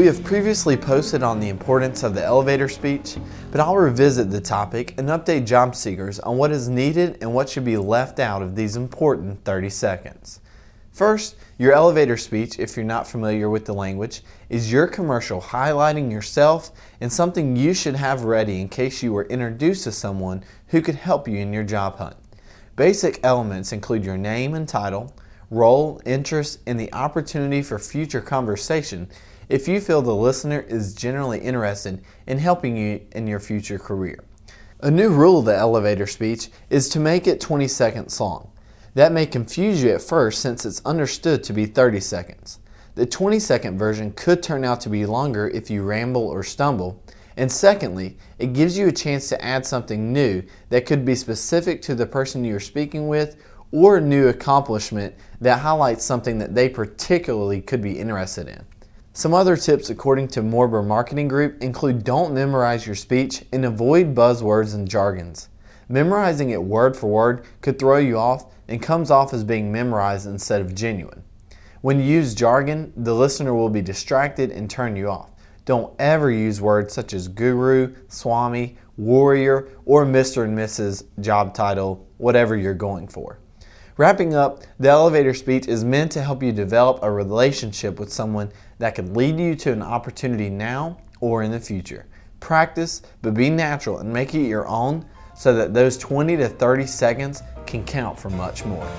We have previously posted on the importance of the elevator speech, but I'll revisit the topic and update job seekers on what is needed and what should be left out of these important 30 seconds. First, your elevator speech, if you're not familiar with the language, is your commercial highlighting yourself and something you should have ready in case you were introduced to someone who could help you in your job hunt. Basic elements include your name and title, role, interest, and the opportunity for future conversation if you feel the listener is generally interested in helping you in your future career. A new rule of the elevator speech is to make it 20 seconds long. That may confuse you at first since it's understood to be 30 seconds. The 20 second version could turn out to be longer if you ramble or stumble. And secondly, it gives you a chance to add something new that could be specific to the person you're speaking with or new accomplishment that highlights something that they particularly could be interested in. Some other tips according to Morber Marketing Group include don't memorize your speech and avoid buzzwords and jargons. Memorizing it word for word could throw you off and comes off as being memorized instead of genuine. When you use jargon, the listener will be distracted and turn you off. Don't ever use words such as guru, swami, warrior, or Mr. and Mrs. job title, whatever you're going for. Wrapping up, the elevator speech is meant to help you develop a relationship with someone that could lead you to an opportunity now or in the future. Practice, but be natural and make it your own so that those 20 to 30 seconds can count for much more.